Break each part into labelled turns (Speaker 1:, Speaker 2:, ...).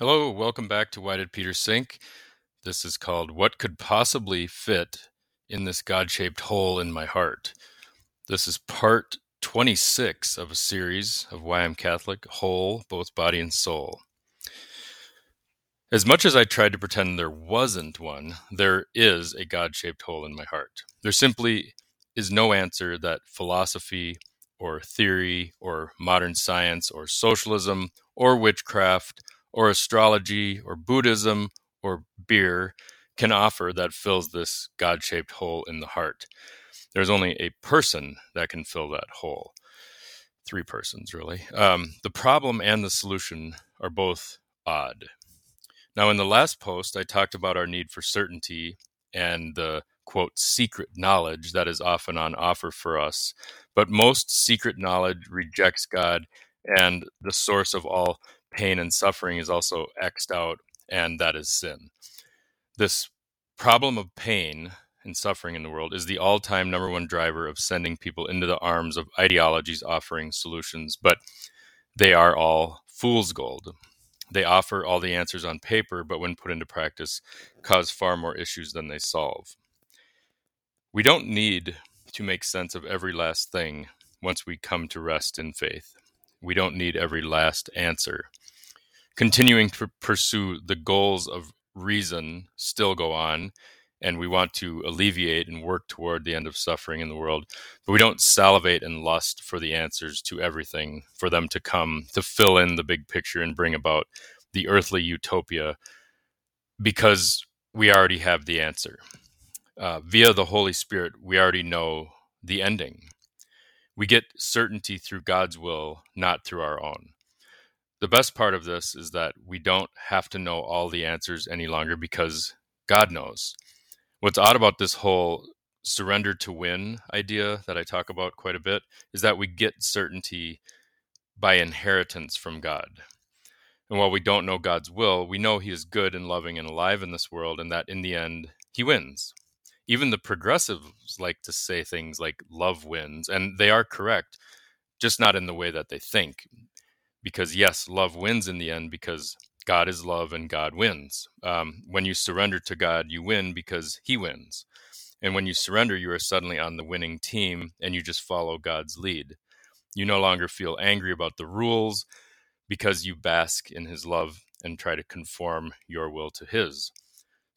Speaker 1: Hello, welcome back to Why Did Peter Sink? This is called What Could Possibly Fit in This God Shaped Hole in My Heart? This is part 26 of a series of Why I'm Catholic, whole, both body and soul. As much as I tried to pretend there wasn't one, there is a God shaped hole in my heart. There simply is no answer that philosophy or theory or modern science or socialism or witchcraft or astrology or Buddhism or beer can offer that fills this God shaped hole in the heart. There's only a person that can fill that hole. Three persons, really. Um, the problem and the solution are both odd. Now, in the last post, I talked about our need for certainty and the quote secret knowledge that is often on offer for us. But most secret knowledge rejects God, and the source of all pain and suffering is also X'd out, and that is sin. This problem of pain and suffering in the world is the all time number one driver of sending people into the arms of ideologies offering solutions, but they are all fool's gold. They offer all the answers on paper, but when put into practice, cause far more issues than they solve. We don't need to make sense of every last thing once we come to rest in faith. We don't need every last answer. Continuing to pursue the goals of reason still go on, and we want to alleviate and work toward the end of suffering in the world. But we don't salivate and lust for the answers to everything, for them to come to fill in the big picture and bring about the earthly utopia, because we already have the answer. Uh, via the Holy Spirit, we already know the ending. We get certainty through God's will, not through our own. The best part of this is that we don't have to know all the answers any longer because God knows. What's odd about this whole surrender to win idea that I talk about quite a bit is that we get certainty by inheritance from God. And while we don't know God's will, we know He is good and loving and alive in this world, and that in the end, He wins even the progressives like to say things like love wins and they are correct just not in the way that they think because yes love wins in the end because god is love and god wins. Um, when you surrender to god you win because he wins. And when you surrender you are suddenly on the winning team and you just follow god's lead. You no longer feel angry about the rules because you bask in his love and try to conform your will to his.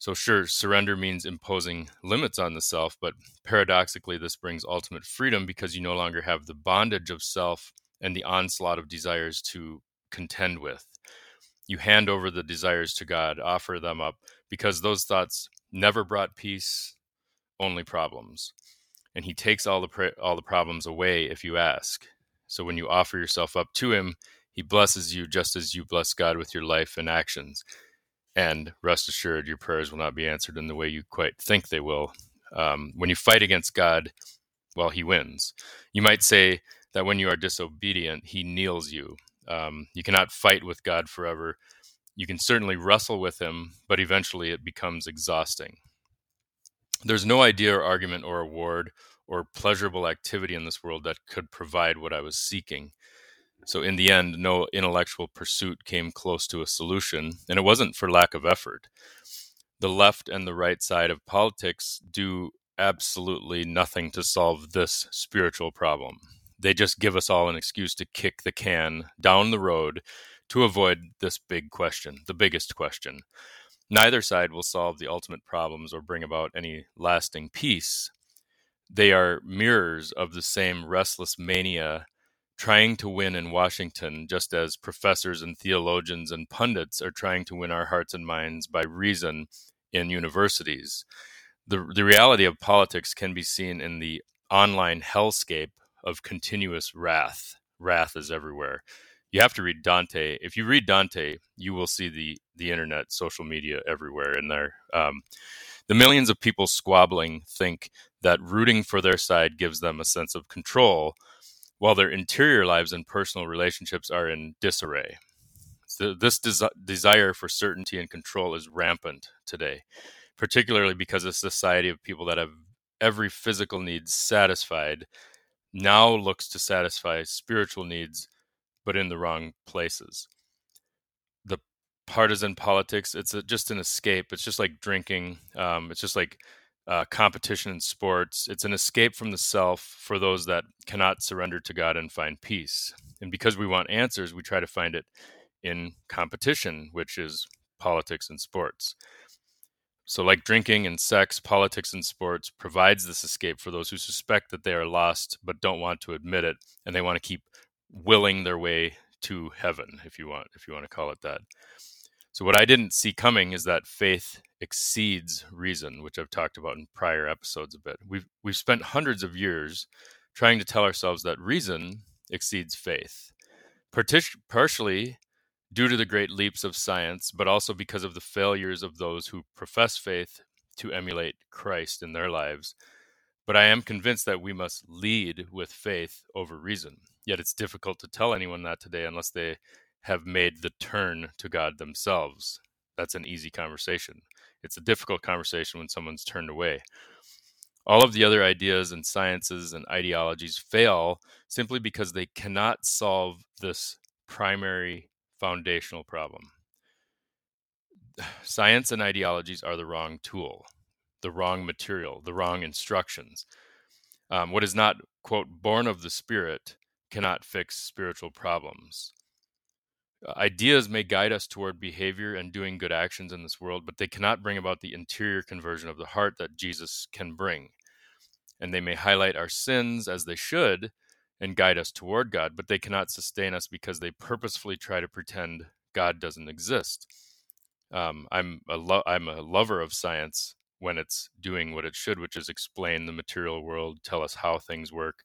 Speaker 1: So, sure, surrender means imposing limits on the self, but paradoxically, this brings ultimate freedom because you no longer have the bondage of self and the onslaught of desires to contend with. You hand over the desires to God, offer them up, because those thoughts never brought peace, only problems. And He takes all the all the problems away if you ask. So when you offer yourself up to Him, He blesses you just as you bless God with your life and actions. And rest assured, your prayers will not be answered in the way you quite think they will. Um, when you fight against God, well, He wins. You might say that when you are disobedient, He kneels you. Um, you cannot fight with God forever. You can certainly wrestle with Him, but eventually it becomes exhausting. There's no idea or argument or award or pleasurable activity in this world that could provide what I was seeking. So in the end, no intellectual pursuit came close to a solution, and it wasn't for lack of effort. The left and the right side of politics do absolutely nothing to solve this spiritual problem. They just give us all an excuse to kick the can down the road to avoid this big question, the biggest question. Neither side will solve the ultimate problems or bring about any lasting peace. They are mirrors of the same restless mania trying to win in Washington, just as professors and theologians and pundits are trying to win our hearts and minds by reason in universities. The, the reality of politics can be seen in the online hellscape of continuous wrath. Wrath is everywhere. You have to read Dante. If you read Dante, you will see the the internet, social media everywhere in there. Um, the millions of people squabbling think that rooting for their side gives them a sense of control, while their interior lives and personal relationships are in disarray. So this des- desire for certainty and control is rampant today, particularly because a society of people that have every physical need satisfied now looks to satisfy spiritual needs, but in the wrong places. The partisan politics. It's a, just an escape. It's just like drinking. Um, it's just like uh, competition in sports. It's an escape from the self for those that cannot surrender to God and find peace. And because we want answers, we try to find it in competition, which is politics and sports. So, like drinking and sex, politics and sports provides this escape for those who suspect that they are lost but don't want to admit it, and they want to keep willing their way to heaven, if you want, if you want to call it that. So, what I didn't see coming is that faith exceeds reason, which I've talked about in prior episodes a bit. We've we've spent hundreds of years trying to tell ourselves that reason exceeds faith, partially due to the great leaps of science, but also because of the failures of those who profess faith to emulate Christ in their lives. But I am convinced that we must lead with faith over reason. Yet it's difficult to tell anyone that today unless they have made the turn to God themselves. That's an easy conversation. It's a difficult conversation when someone's turned away. All of the other ideas and sciences and ideologies fail simply because they cannot solve this primary foundational problem. Science and ideologies are the wrong tool, the wrong material, the wrong instructions. Um, what is not, quote, born of the Spirit cannot fix spiritual problems. Uh, ideas may guide us toward behavior and doing good actions in this world, but they cannot bring about the interior conversion of the heart that Jesus can bring. And they may highlight our sins as they should, and guide us toward God, but they cannot sustain us because they purposefully try to pretend God doesn't exist. Um, I'm a lo- I'm a lover of science when it's doing what it should, which is explain the material world, tell us how things work,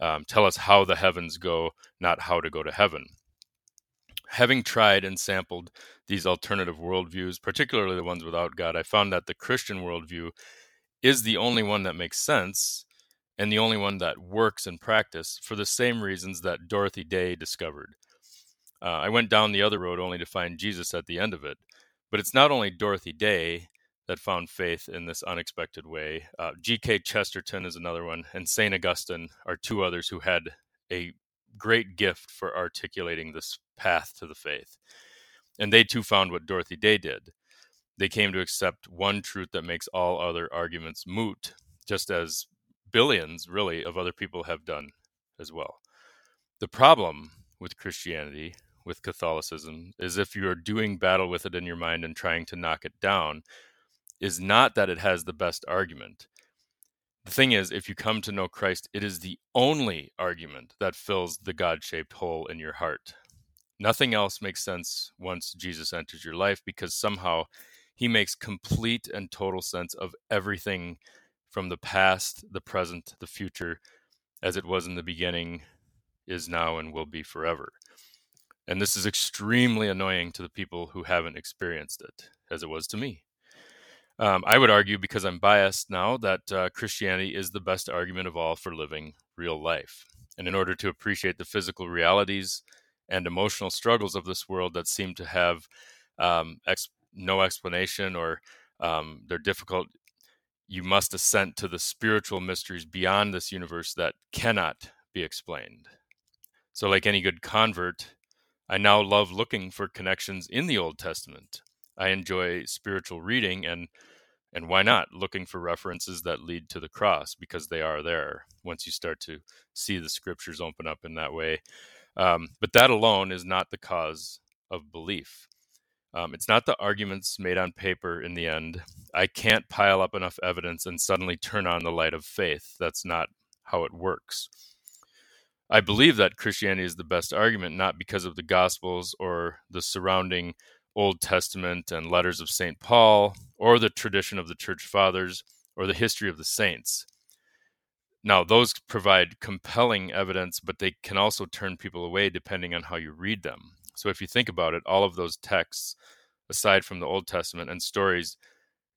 Speaker 1: um, tell us how the heavens go, not how to go to heaven. Having tried and sampled these alternative worldviews, particularly the ones without God, I found that the Christian worldview is the only one that makes sense and the only one that works in practice for the same reasons that Dorothy Day discovered. Uh, I went down the other road only to find Jesus at the end of it. But it's not only Dorothy Day that found faith in this unexpected way. Uh, G.K. Chesterton is another one, and St. Augustine are two others who had a great gift for articulating this path to the faith. And they too found what Dorothy Day did. They came to accept one truth that makes all other arguments moot, just as billions, really, of other people have done as well. The problem with Christianity, with Catholicism, is if you are doing battle with it in your mind and trying to knock it down, is not that it has the best argument. The thing is, if you come to know Christ, it is the only argument that fills the God shaped hole in your heart. Nothing else makes sense once Jesus enters your life because somehow he makes complete and total sense of everything from the past, the present, the future, as it was in the beginning, is now, and will be forever. And this is extremely annoying to the people who haven't experienced it, as it was to me. Um, I would argue, because I'm biased now, that uh, Christianity is the best argument of all for living real life. And in order to appreciate the physical realities and emotional struggles of this world that seem to have um, ex- no explanation or um, they're difficult you must assent to the spiritual mysteries beyond this universe that cannot be explained. So, like any good convert, I now love looking for connections in the Old Testament. I enjoy spiritual reading and and why not looking for references that lead to the cross because they are there once you start to see the scriptures open up in that way. Um, but that alone is not the cause of belief. Um, it's not the arguments made on paper in the end. I can't pile up enough evidence and suddenly turn on the light of faith. That's not how it works. I believe that Christianity is the best argument, not because of the Gospels or the surrounding Old Testament and letters of St. Paul, or the tradition of the Church Fathers, or the history of the saints. Now, those provide compelling evidence, but they can also turn people away depending on how you read them. So if you think about it, all of those texts, aside from the Old Testament and stories,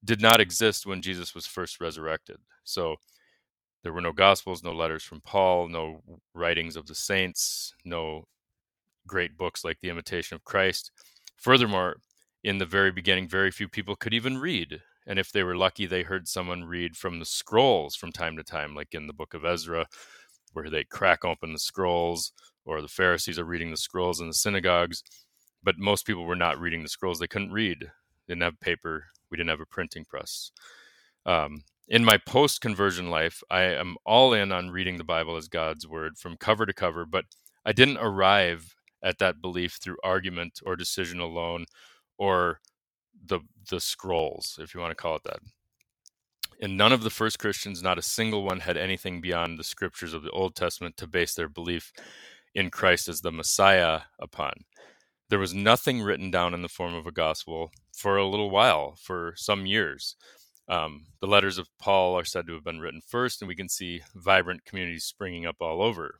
Speaker 1: did not exist when Jesus was first resurrected. So there were no gospels, no letters from Paul, no writings of the saints, no great books like The Imitation of Christ. Furthermore, in the very beginning, very few people could even read. And if they were lucky, they heard someone read from the scrolls from time to time, like in the book of Ezra, where they crack open the scrolls or the Pharisees are reading the scrolls in the synagogues. but most people were not reading the scrolls. They couldn't read. They didn't have paper. We didn't have a printing press. Um, in my post conversion life, I am all in on reading the Bible as God's word from cover to cover, but I didn't arrive at that belief through argument or decision alone or the the scrolls, if you want to call it that. And none of the first Christians, not a single one, had anything beyond the scriptures of the Old Testament to base their belief in Christ as the Messiah upon. There was nothing written down in the form of a gospel for a little while, for some years. Um, the letters of Paul are said to have been written first, and we can see vibrant communities springing up all over,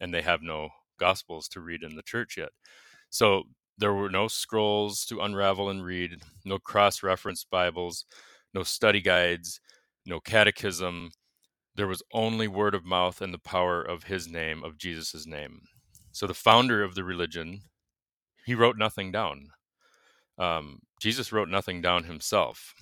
Speaker 1: and they have no gospels to read in the church yet. So there were no scrolls to unravel and read, no cross referenced Bibles, no study guides, no catechism. There was only word of mouth and the power of his name, of Jesus' name. So the founder of the religion, he wrote nothing down. Um, Jesus wrote nothing down himself.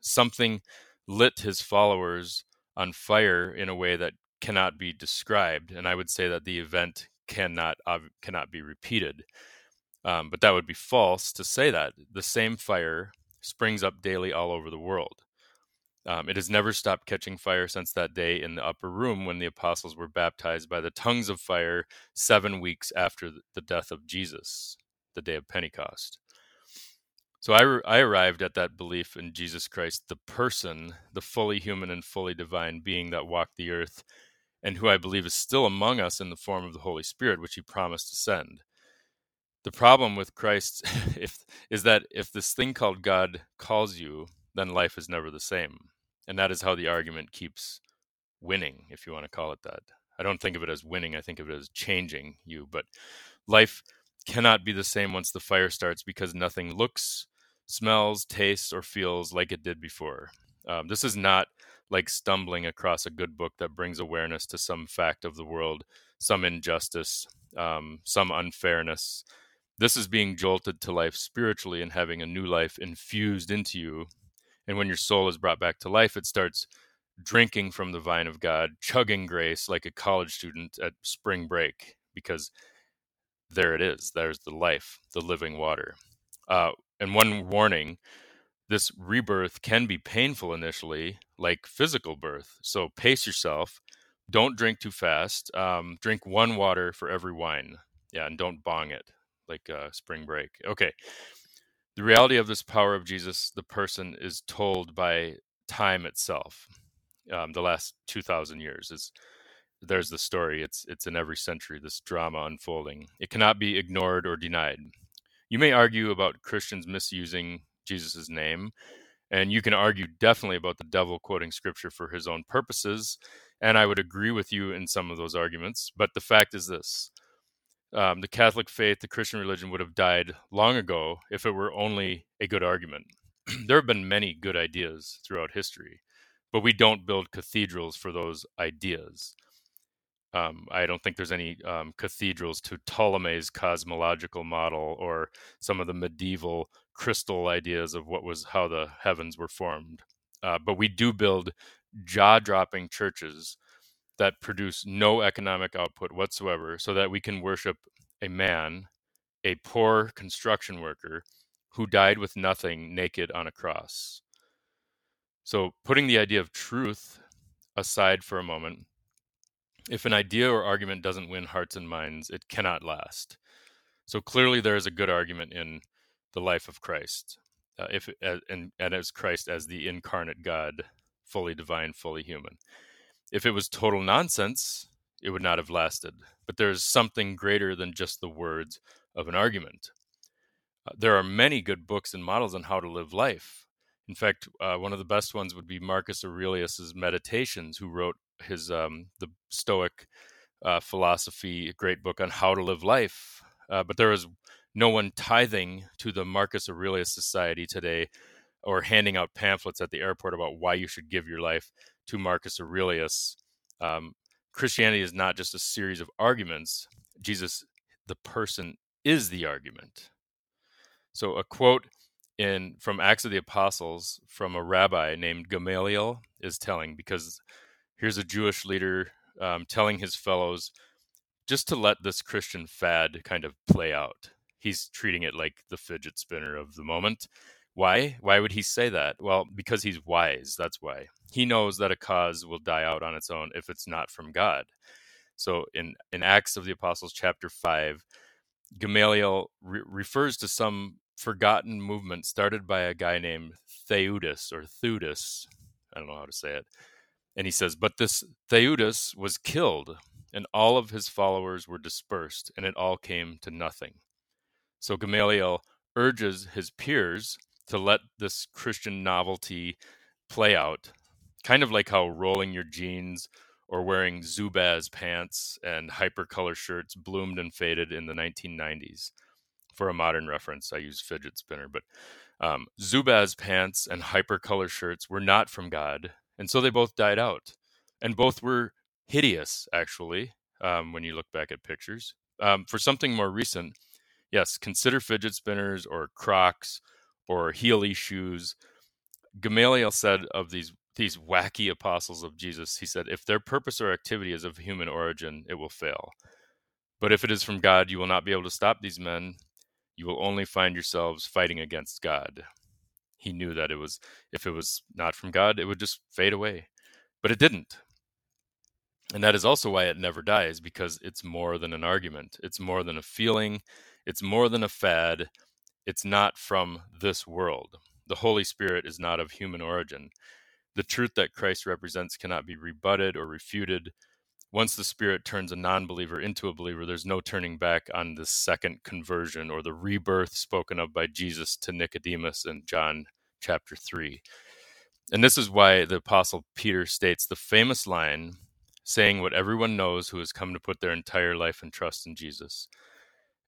Speaker 1: Something lit his followers on fire in a way that cannot be described, and I would say that the event cannot uh, cannot be repeated. Um, but that would be false to say that the same fire springs up daily all over the world. Um, it has never stopped catching fire since that day in the upper room when the apostles were baptized by the tongues of fire seven weeks after the death of Jesus, the day of Pentecost. So I, I arrived at that belief in Jesus Christ, the person, the fully human and fully divine being that walked the earth, and who I believe is still among us in the form of the Holy Spirit, which he promised to send. The problem with Christ if, is that if this thing called God calls you, then life is never the same and that is how the argument keeps winning, if you want to call it that. I don't think of it as winning, I think of it as changing you. But life cannot be the same once the fire starts because nothing looks, smells, tastes, or feels like it did before. Um, this is not like stumbling across a good book that brings awareness to some fact of the world, some injustice, um, some unfairness. This is being jolted to life spiritually and having a new life infused into you and when your soul is brought back to life, it starts drinking from the vine of God, chugging grace like a college student at spring break, because there it is. There's the life, the living water. Uh, and one warning this rebirth can be painful initially, like physical birth. So pace yourself. Don't drink too fast. Um, drink one water for every wine. Yeah, and don't bong it like uh, spring break. Okay the reality of this power of Jesus, the person, is told by time itself. Um, the last two thousand years is there's the story. It's it's in every century. This drama unfolding. It cannot be ignored or denied. You may argue about Christians misusing Jesus' name, and you can argue definitely about the devil quoting scripture for his own purposes. And I would agree with you in some of those arguments. But the fact is this um, the Catholic faith, the Christian religion would have died long ago if it were only a good argument. there have been many good ideas throughout history, but we don't build cathedrals for those ideas. Um, I don't think there's any um, cathedrals to Ptolemy's cosmological model or some of the medieval crystal ideas of what was how the heavens were formed. Uh, but we do build jaw-dropping churches that produce no economic output whatsoever so that we can worship a man, a poor construction worker, who died with nothing naked on a cross. So, putting the idea of truth aside for a moment, if an idea or argument doesn't win hearts and minds, it cannot last. So, clearly, there is a good argument in the life of Christ, uh, if and, and as Christ as the incarnate God, fully divine, fully human. If it was total nonsense, it would not have lasted. But there is something greater than just the words of an argument. Uh, there are many good books and models on how to live life. In fact, uh, one of the best ones would be Marcus Aurelius's Meditations, who wrote his um, the Stoic uh, philosophy, great book on how to live life. Uh, but there is no one tithing to the Marcus Aurelius Society today, or handing out pamphlets at the airport about why you should give your life to Marcus Aurelius, um, Christianity is not just a series of arguments. Jesus, the person, is the argument. So a quote in from Acts of the Apostles from a rabbi named Gamaliel is telling because here's a Jewish leader um, telling his fellows just to let this Christian fad kind of play out. He's treating it like the fidget spinner of the moment. Why? Why would he say that? Well, because he's wise. That's why. He knows that a cause will die out on its own if it's not from God. So in, in Acts of the Apostles, chapter 5, Gamaliel re- refers to some forgotten movement started by a guy named Theudas or Theudas. I don't know how to say it. And he says, But this Theudas was killed, and all of his followers were dispersed, and it all came to nothing. So Gamaliel urges his peers to let this Christian novelty play out, kind of like how rolling your jeans or wearing Zubaz pants and hypercolor shirts bloomed and faded in the 1990s. For a modern reference, I use fidget spinner, but um, Zubaz pants and hypercolor shirts were not from God, and so they both died out, and both were hideous, actually, um, when you look back at pictures. Um, for something more recent, yes, consider fidget spinners or Crocs or heely shoes. Gamaliel said of these these wacky apostles of Jesus, he said, if their purpose or activity is of human origin, it will fail. But if it is from God, you will not be able to stop these men. You will only find yourselves fighting against God. He knew that it was if it was not from God, it would just fade away. But it didn't. And that is also why it never dies, because it's more than an argument. It's more than a feeling. It's more than a fad. It's not from this world. The Holy Spirit is not of human origin. The truth that Christ represents cannot be rebutted or refuted. Once the Spirit turns a non believer into a believer, there's no turning back on the second conversion or the rebirth spoken of by Jesus to Nicodemus in John chapter 3. And this is why the Apostle Peter states the famous line saying what everyone knows who has come to put their entire life and trust in Jesus.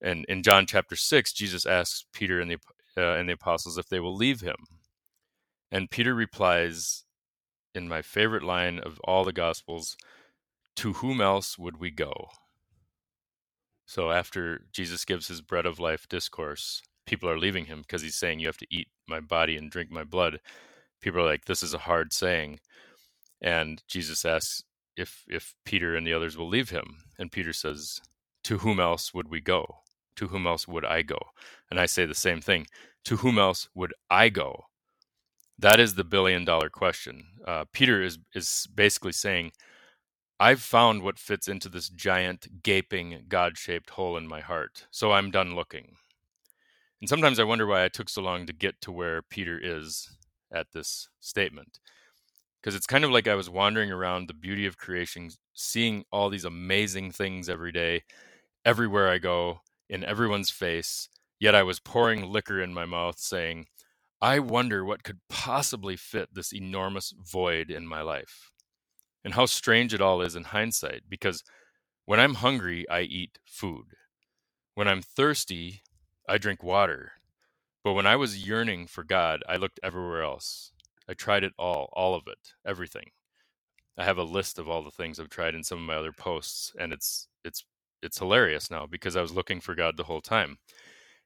Speaker 1: And in John chapter 6, Jesus asks Peter and the, uh, and the apostles if they will leave him. And Peter replies in my favorite line of all the Gospels To whom else would we go? So after Jesus gives his bread of life discourse, people are leaving him because he's saying, You have to eat my body and drink my blood. People are like, This is a hard saying. And Jesus asks if if Peter and the others will leave him. And Peter says, To whom else would we go? To whom else would I go? And I say the same thing. To whom else would I go? That is the billion dollar question. Uh, Peter is is basically saying, I've found what fits into this giant, gaping, God shaped hole in my heart, so I'm done looking. And sometimes I wonder why I took so long to get to where Peter is at this statement. Because it's kind of like I was wandering around the beauty of creation, seeing all these amazing things every day, everywhere I go, in everyone's face, yet I was pouring liquor in my mouth, saying, I wonder what could possibly fit this enormous void in my life. And how strange it all is in hindsight, because when I'm hungry, I eat food. When I'm thirsty, I drink water. But when I was yearning for God, I looked everywhere else. I tried it all, all of it, everything. I have a list of all the things I've tried in some of my other posts, and it's it's it's hilarious now because I was looking for God the whole time.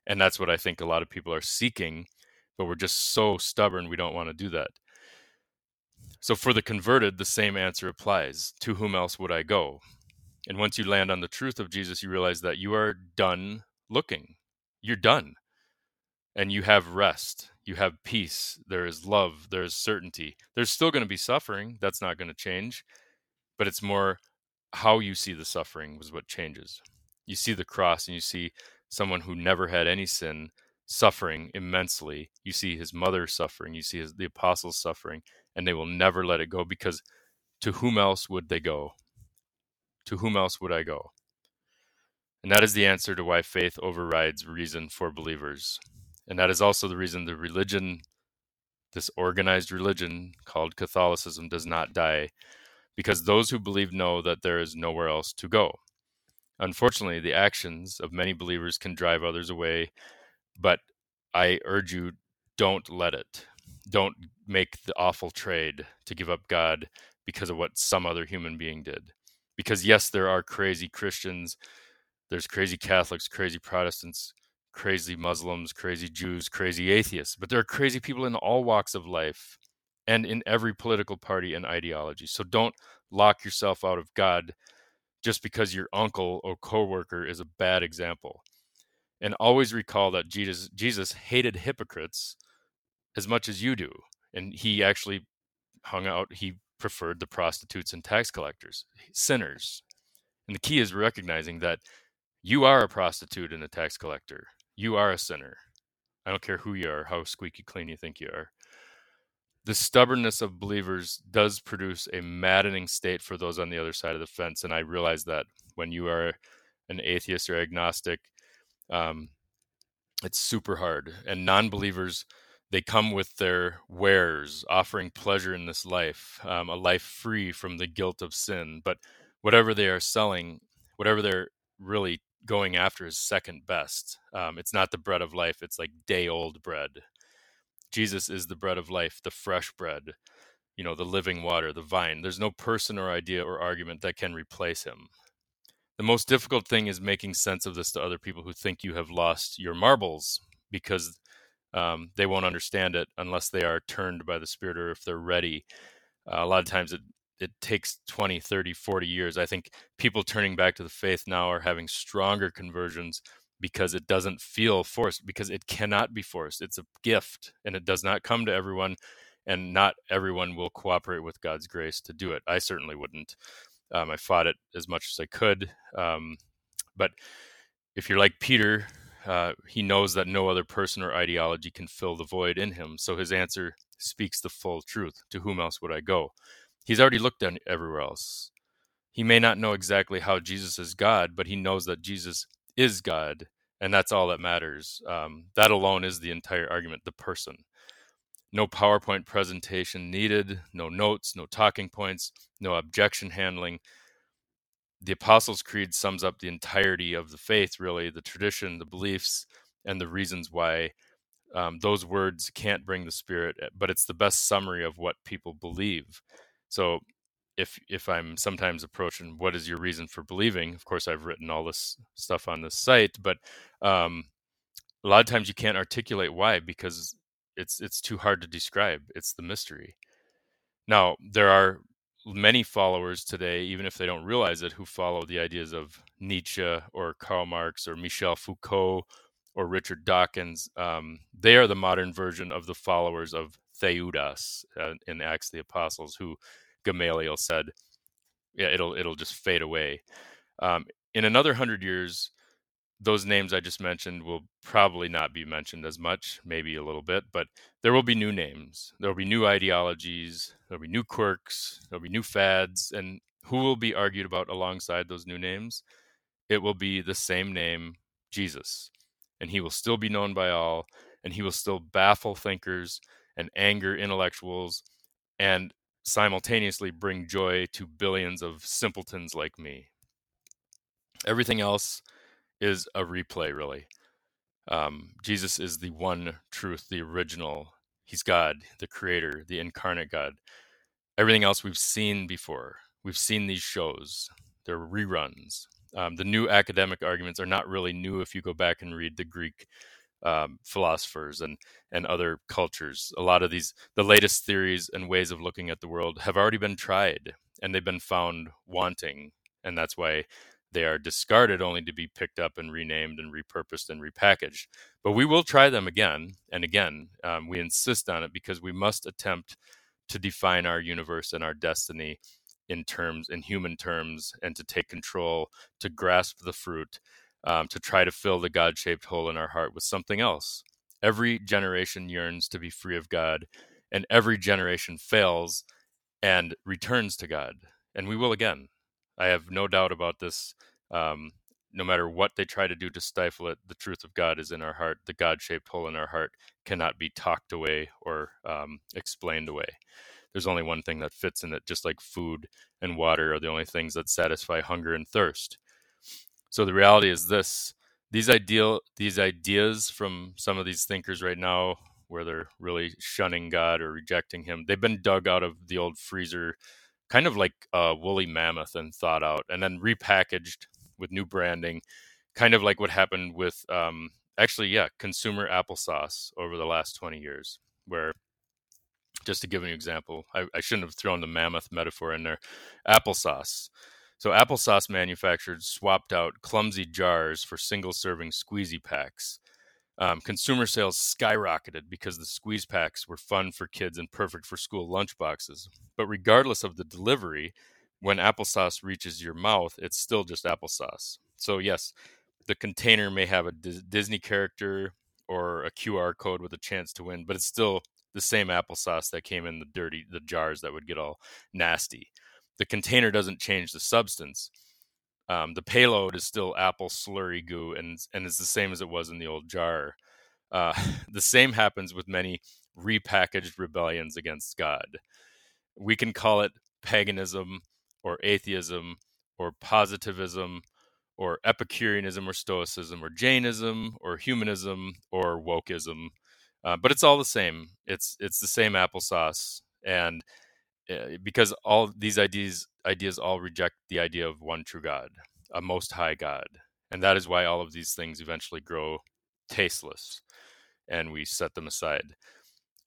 Speaker 1: And that's what I think a lot of people are seeking, but we're just so stubborn we don't want to do that. So for the converted, the same answer applies. To whom else would I go? And once you land on the truth of Jesus, you realize that you are done looking. You're done. And you have rest. You have peace. There is love. There is certainty. There's still going to be suffering. That's not going to change. But it's more how you see the suffering was what changes. You see the cross and you see someone who never had any sin suffering immensely. You see his mother suffering. You see his, the apostles suffering, and they will never let it go because to whom else would they go? To whom else would I go? And that is the answer to why faith overrides reason for believers. And that is also the reason the religion, this organized religion called Catholicism, does not die because those who believe know that there is nowhere else to go. Unfortunately, the actions of many believers can drive others away, but I urge you don't let it. Don't make the awful trade to give up God because of what some other human being did. Because, yes, there are crazy Christians, there's crazy Catholics, crazy Protestants, crazy Muslims, crazy Jews, crazy atheists, but there are crazy people in all walks of life and in every political party and ideology. So don't lock yourself out of God just because your uncle or coworker is a bad example. And always recall that Jesus, Jesus hated hypocrites as much as you do. And he actually hung out, he preferred the prostitutes and tax collectors, sinners. And the key is recognizing that you are a prostitute and a tax collector. You are a sinner. I don't care who you are, how squeaky clean you think you are. The stubbornness of believers does produce a maddening state for those on the other side of the fence. And I realize that when you are an atheist or agnostic, um, it's super hard. And non believers, they come with their wares, offering pleasure in this life, um, a life free from the guilt of sin. But whatever they are selling, whatever they're really going after is second best. Um, it's not the bread of life, it's like day old bread. Jesus is the bread of life, the fresh bread, you know, the living water, the vine. There's no person or idea or argument that can replace him. The most difficult thing is making sense of this to other people who think you have lost your marbles because um, they won't understand it unless they are turned by the Spirit or if they're ready. Uh, a lot of times it it takes 20 30 40 years. I think people turning back to the faith now are having stronger conversions because it doesn't feel forced because it cannot be forced. It's a gift and it does not come to everyone and not everyone will cooperate with god's grace to do it. I certainly wouldn't um, i fought it as much as i could um, but if you're like peter uh, he knows that no other person or ideology can fill the void in him so his answer speaks the full truth to whom else would i go He's already looked at everywhere else. He may not know exactly how Jesus is God, but he knows that Jesus is God, and that's all that matters. Um, that alone is the entire argument, the person. No PowerPoint presentation needed, no notes, no talking points, no objection handling. The Apostles' Creed sums up the entirety of the faith, really, the tradition, the beliefs, and the reasons why um, those words can't bring the Spirit, but it's the best summary of what people believe. So if if I'm sometimes approaching what is your reason for believing, of course I've written all this stuff on this site, but um, a lot of times you can't articulate why because it's it's too hard to describe. It's the mystery. Now there are many followers today, even if they don't realize it, who follow the ideas of Nietzsche or Karl Marx or Michel Foucault or Richard Dawkins. Um, they are the modern version of the followers of Theudas uh, in Acts of the Apostles, who Gamaliel said, "Yeah, it'll it'll just fade away." Um, in another hundred years, those names I just mentioned will probably not be mentioned as much, maybe a little bit, but there will be new names. There will be new ideologies. There'll be new quirks. There'll be new fads, and who will be argued about alongside those new names? It will be the same name, Jesus, and he will still be known by all, and he will still baffle thinkers and anger intellectuals and simultaneously bring joy to billions of simpletons like me. Everything else is a replay, really. Um, Jesus is the one truth, the original. He's God, the creator, the incarnate God. Everything else we've seen before. We've seen these shows, they're reruns. Um, the new academic arguments are not really new if you go back and read the Greek um, philosophers and and other cultures. A lot of these, the latest theories and ways of looking at the world, have already been tried and they've been found wanting, and that's why they are discarded only to be picked up and renamed and repurposed and repackaged. But we will try them again and again. Um, we insist on it because we must attempt to define our universe and our destiny in terms in human terms and to take control to grasp the fruit um, to try to fill the God shaped hole in our heart with something else. Every generation yearns to be free of God, and every generation fails and returns to God. And we will again. I have no doubt about this. Um, no matter what they try to do to stifle it, the truth of God is in our heart. The God shaped hole in our heart cannot be talked away or um, explained away. There's only one thing that fits in it, just like food and water are the only things that satisfy hunger and thirst. So the reality is this: these ideal these ideas from some of these thinkers right now, where they're really shunning God or rejecting Him, they've been dug out of the old freezer, kind of like a woolly mammoth, and thought out, and then repackaged with new branding, kind of like what happened with um, actually, yeah, consumer applesauce over the last twenty years, where just to give an example, I, I, shouldn't have thrown the mammoth metaphor in there. Applesauce So applesauce manufacturers swapped out clumsy jars for single serving squeezy packs. Um, consumer sales skyrocketed because the squeeze packs were fun for kids and perfect for school lunchboxes. But regardless of the delivery, when applesauce reaches your mouth, it's still just applesauce. So, yes, the container may have a D- Disney character or a QR code with a chance to win, but it's still the same applesauce that came in the dirty the jars that would get all nasty. The container doesn't change the substance. Um, the payload is still apple slurry goo, and and it's the same as it was in the old jar. Uh, the same happens with many repackaged rebellions against God. We can call it paganism or atheism or positivism or Epicureanism or Stoicism or Jainism or humanism or wokeism, uh, but it's all the same. It's it's the same applesauce, and because all these ideas ideas all reject the idea of one true God, a most high God, and that is why all of these things eventually grow tasteless, and we set them aside.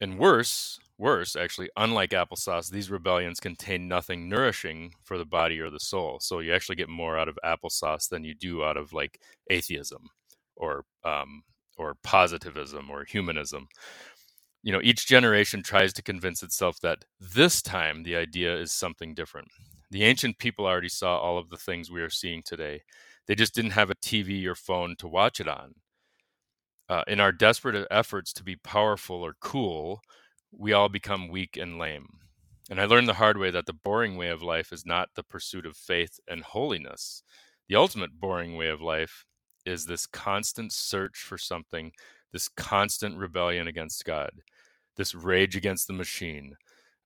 Speaker 1: And worse, worse, actually, unlike applesauce, these rebellions contain nothing nourishing for the body or the soul. So you actually get more out of applesauce than you do out of like atheism or um, or positivism or humanism. You know, each generation tries to convince itself that this time the idea is something different. The ancient people already saw all of the things we are seeing today. They just didn't have a TV or phone to watch it on uh, in our desperate efforts to be powerful or cool, we all become weak and lame. And I learned the hard way that the boring way of life is not the pursuit of faith and holiness. The ultimate boring way of life is this constant search for something, this constant rebellion against God, this rage against the machine.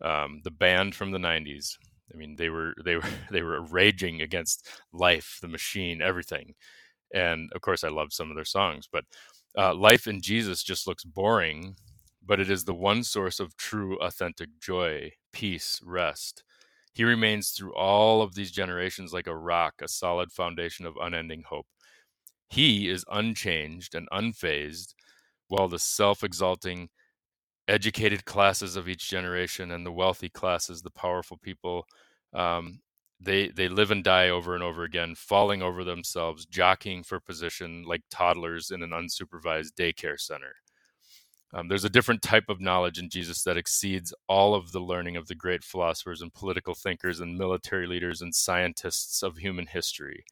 Speaker 1: Um, the band from the 90s. I mean, they were they were they were raging against life, the machine, everything. And of course, I love some of their songs, but uh, life in Jesus just looks boring, but it is the one source of true, authentic joy, peace, rest. He remains through all of these generations like a rock, a solid foundation of unending hope. He is unchanged and unfazed, while the self exalting, educated classes of each generation and the wealthy classes, the powerful people, um, they they live and die over and over again, falling over themselves, jockeying for position like toddlers in an unsupervised daycare center. Um, there's a different type of knowledge in Jesus that exceeds all of the learning of the great philosophers and political thinkers and military leaders and scientists of human history.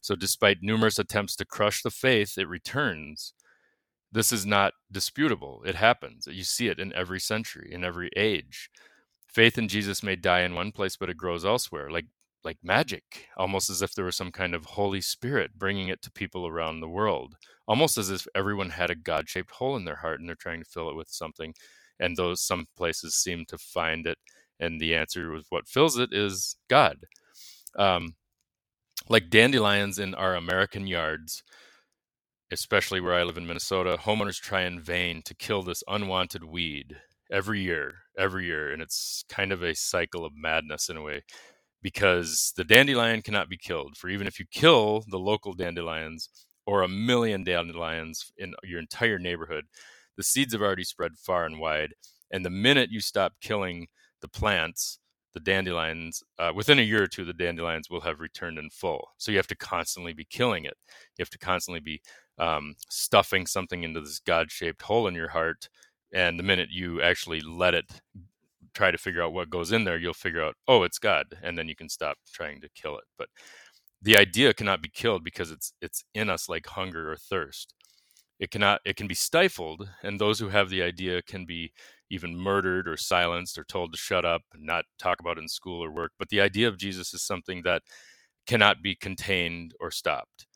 Speaker 1: So, despite numerous attempts to crush the faith, it returns. This is not disputable. It happens. You see it in every century, in every age faith in Jesus may die in one place, but it grows elsewhere, like like magic, almost as if there was some kind of Holy Spirit bringing it to people around the world, almost as if everyone had a God shaped hole in their heart and they're trying to fill it with something. And those some places seem to find it. And the answer with what fills it is God. Um, like dandelions in our American yards, especially where I live in Minnesota, homeowners try in vain to kill this unwanted weed every year, every year, and it's kind of a cycle of madness in a way because the dandelion cannot be killed. For even if you kill the local dandelions or a million dandelions in your entire neighborhood, the seeds have already spread far and wide. And the minute you stop killing the plants, the dandelions, uh, within a year or two, the dandelions will have returned in full. So you have to constantly be killing it. You have to constantly be um, stuffing something into this God shaped hole in your heart and the minute you actually let it try to figure out what goes in there you'll figure out oh it's god and then you can stop trying to kill it. But the idea cannot be killed because it's it's in us like hunger or thirst. It cannot it can be stifled and those who have the idea can be even murdered or silenced or told to shut up and not talk about it in school or work but the idea of jesus is something that cannot be contained or stopped.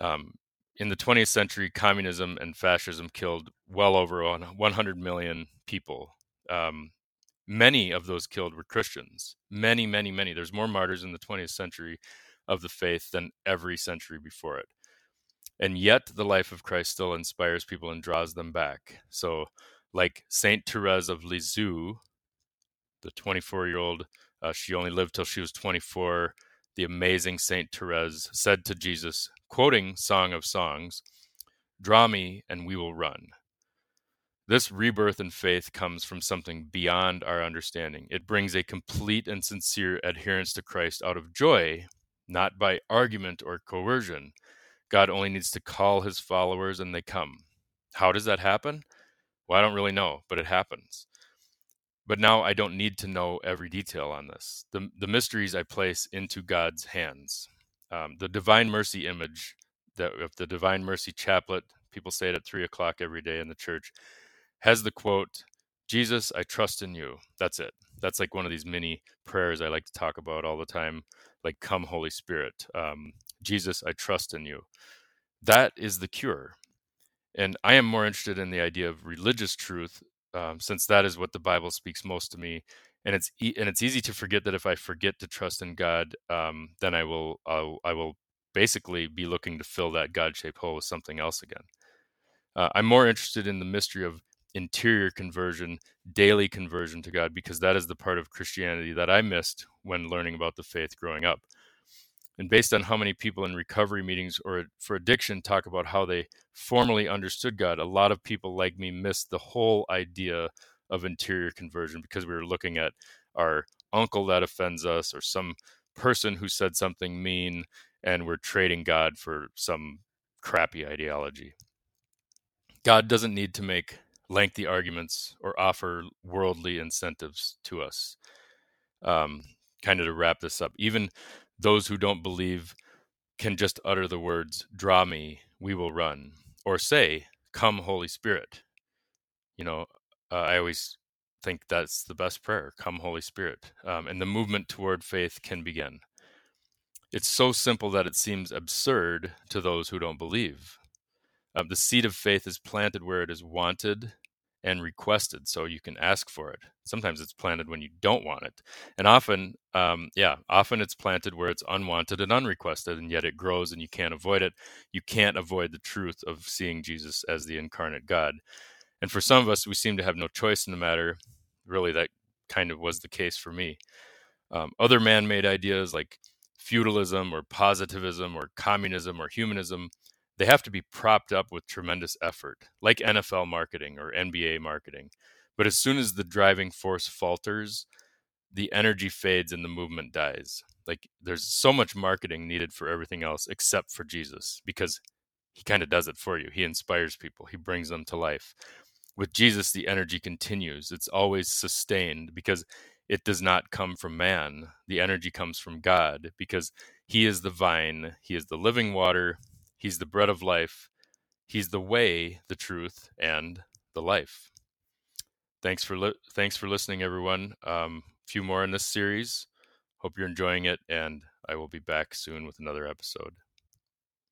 Speaker 1: Um, in the 20th century, communism and fascism killed well over 100 million people. Um, many of those killed were Christians. Many, many, many. There's more martyrs in the 20th century of the faith than every century before it. And yet, the life of Christ still inspires people and draws them back. So, like Saint Therese of Lisieux, the 24 year old, uh, she only lived till she was 24 the amazing Saint Therese said to Jesus, quoting Song of Songs, Draw me and we will run. This rebirth in faith comes from something beyond our understanding. It brings a complete and sincere adherence to Christ out of joy, not by argument or coercion. God only needs to call his followers and they come. How does that happen? Well, I don't really know, but it happens. But now I don't need to know every detail on this. The, the mysteries I place into God's hands. Um, the Divine Mercy image, that of the Divine Mercy chaplet, people say it at three o'clock every day in the church, has the quote, Jesus, I trust in you. That's it. That's like one of these mini prayers I like to talk about all the time, like, Come, Holy Spirit. Um, Jesus, I trust in you. That is the cure. And I am more interested in the idea of religious truth um, since that is what the Bible speaks most to me. And it's e- and it's easy to forget that if I forget to trust in God, um, then I will I'll, I will basically be looking to fill that God-shaped hole with something else again. Uh, I'm more interested in the mystery of interior conversion, daily conversion to God, because that is the part of Christianity that I missed when learning about the faith growing up. And based on how many people in recovery meetings or for addiction talk about how they formally understood God, a lot of people like me missed the whole idea of interior conversion because we were looking at our uncle that offends us or some person who said something mean and we're trading God for some crappy ideology. God doesn't need to make lengthy arguments or offer worldly incentives to us. Um, kind of to wrap this up, even those who don't believe can just utter the words, Draw me, we will run, or say, Come, Holy Spirit. You know, uh, I always think that's the best prayer Come, Holy Spirit. Um, and the movement toward faith can begin. It's so simple that it seems absurd to those who don't believe. Uh, the seed of faith is planted where it is wanted and requested so you can ask for it sometimes it's planted when you don't want it and often um, yeah often it's planted where it's unwanted and unrequested and yet it grows and you can't avoid it you can't avoid the truth of seeing jesus as the incarnate god and for some of us we seem to have no choice in the matter really that kind of was the case for me um, other man-made ideas like feudalism or positivism or communism or humanism they have to be propped up with tremendous effort, like NFL marketing or NBA marketing. But as soon as the driving force falters, the energy fades and the movement dies. Like there's so much marketing needed for everything else except for Jesus because he kind of does it for you. He inspires people, he brings them to life. With Jesus, the energy continues. It's always sustained because it does not come from man. The energy comes from God because he is the vine, he is the living water, He's the bread of life. He's the way, the truth, and the life. Thanks for li- thanks for listening, everyone. Um, a few more in this series. Hope you're enjoying it, and I will be back soon with another episode.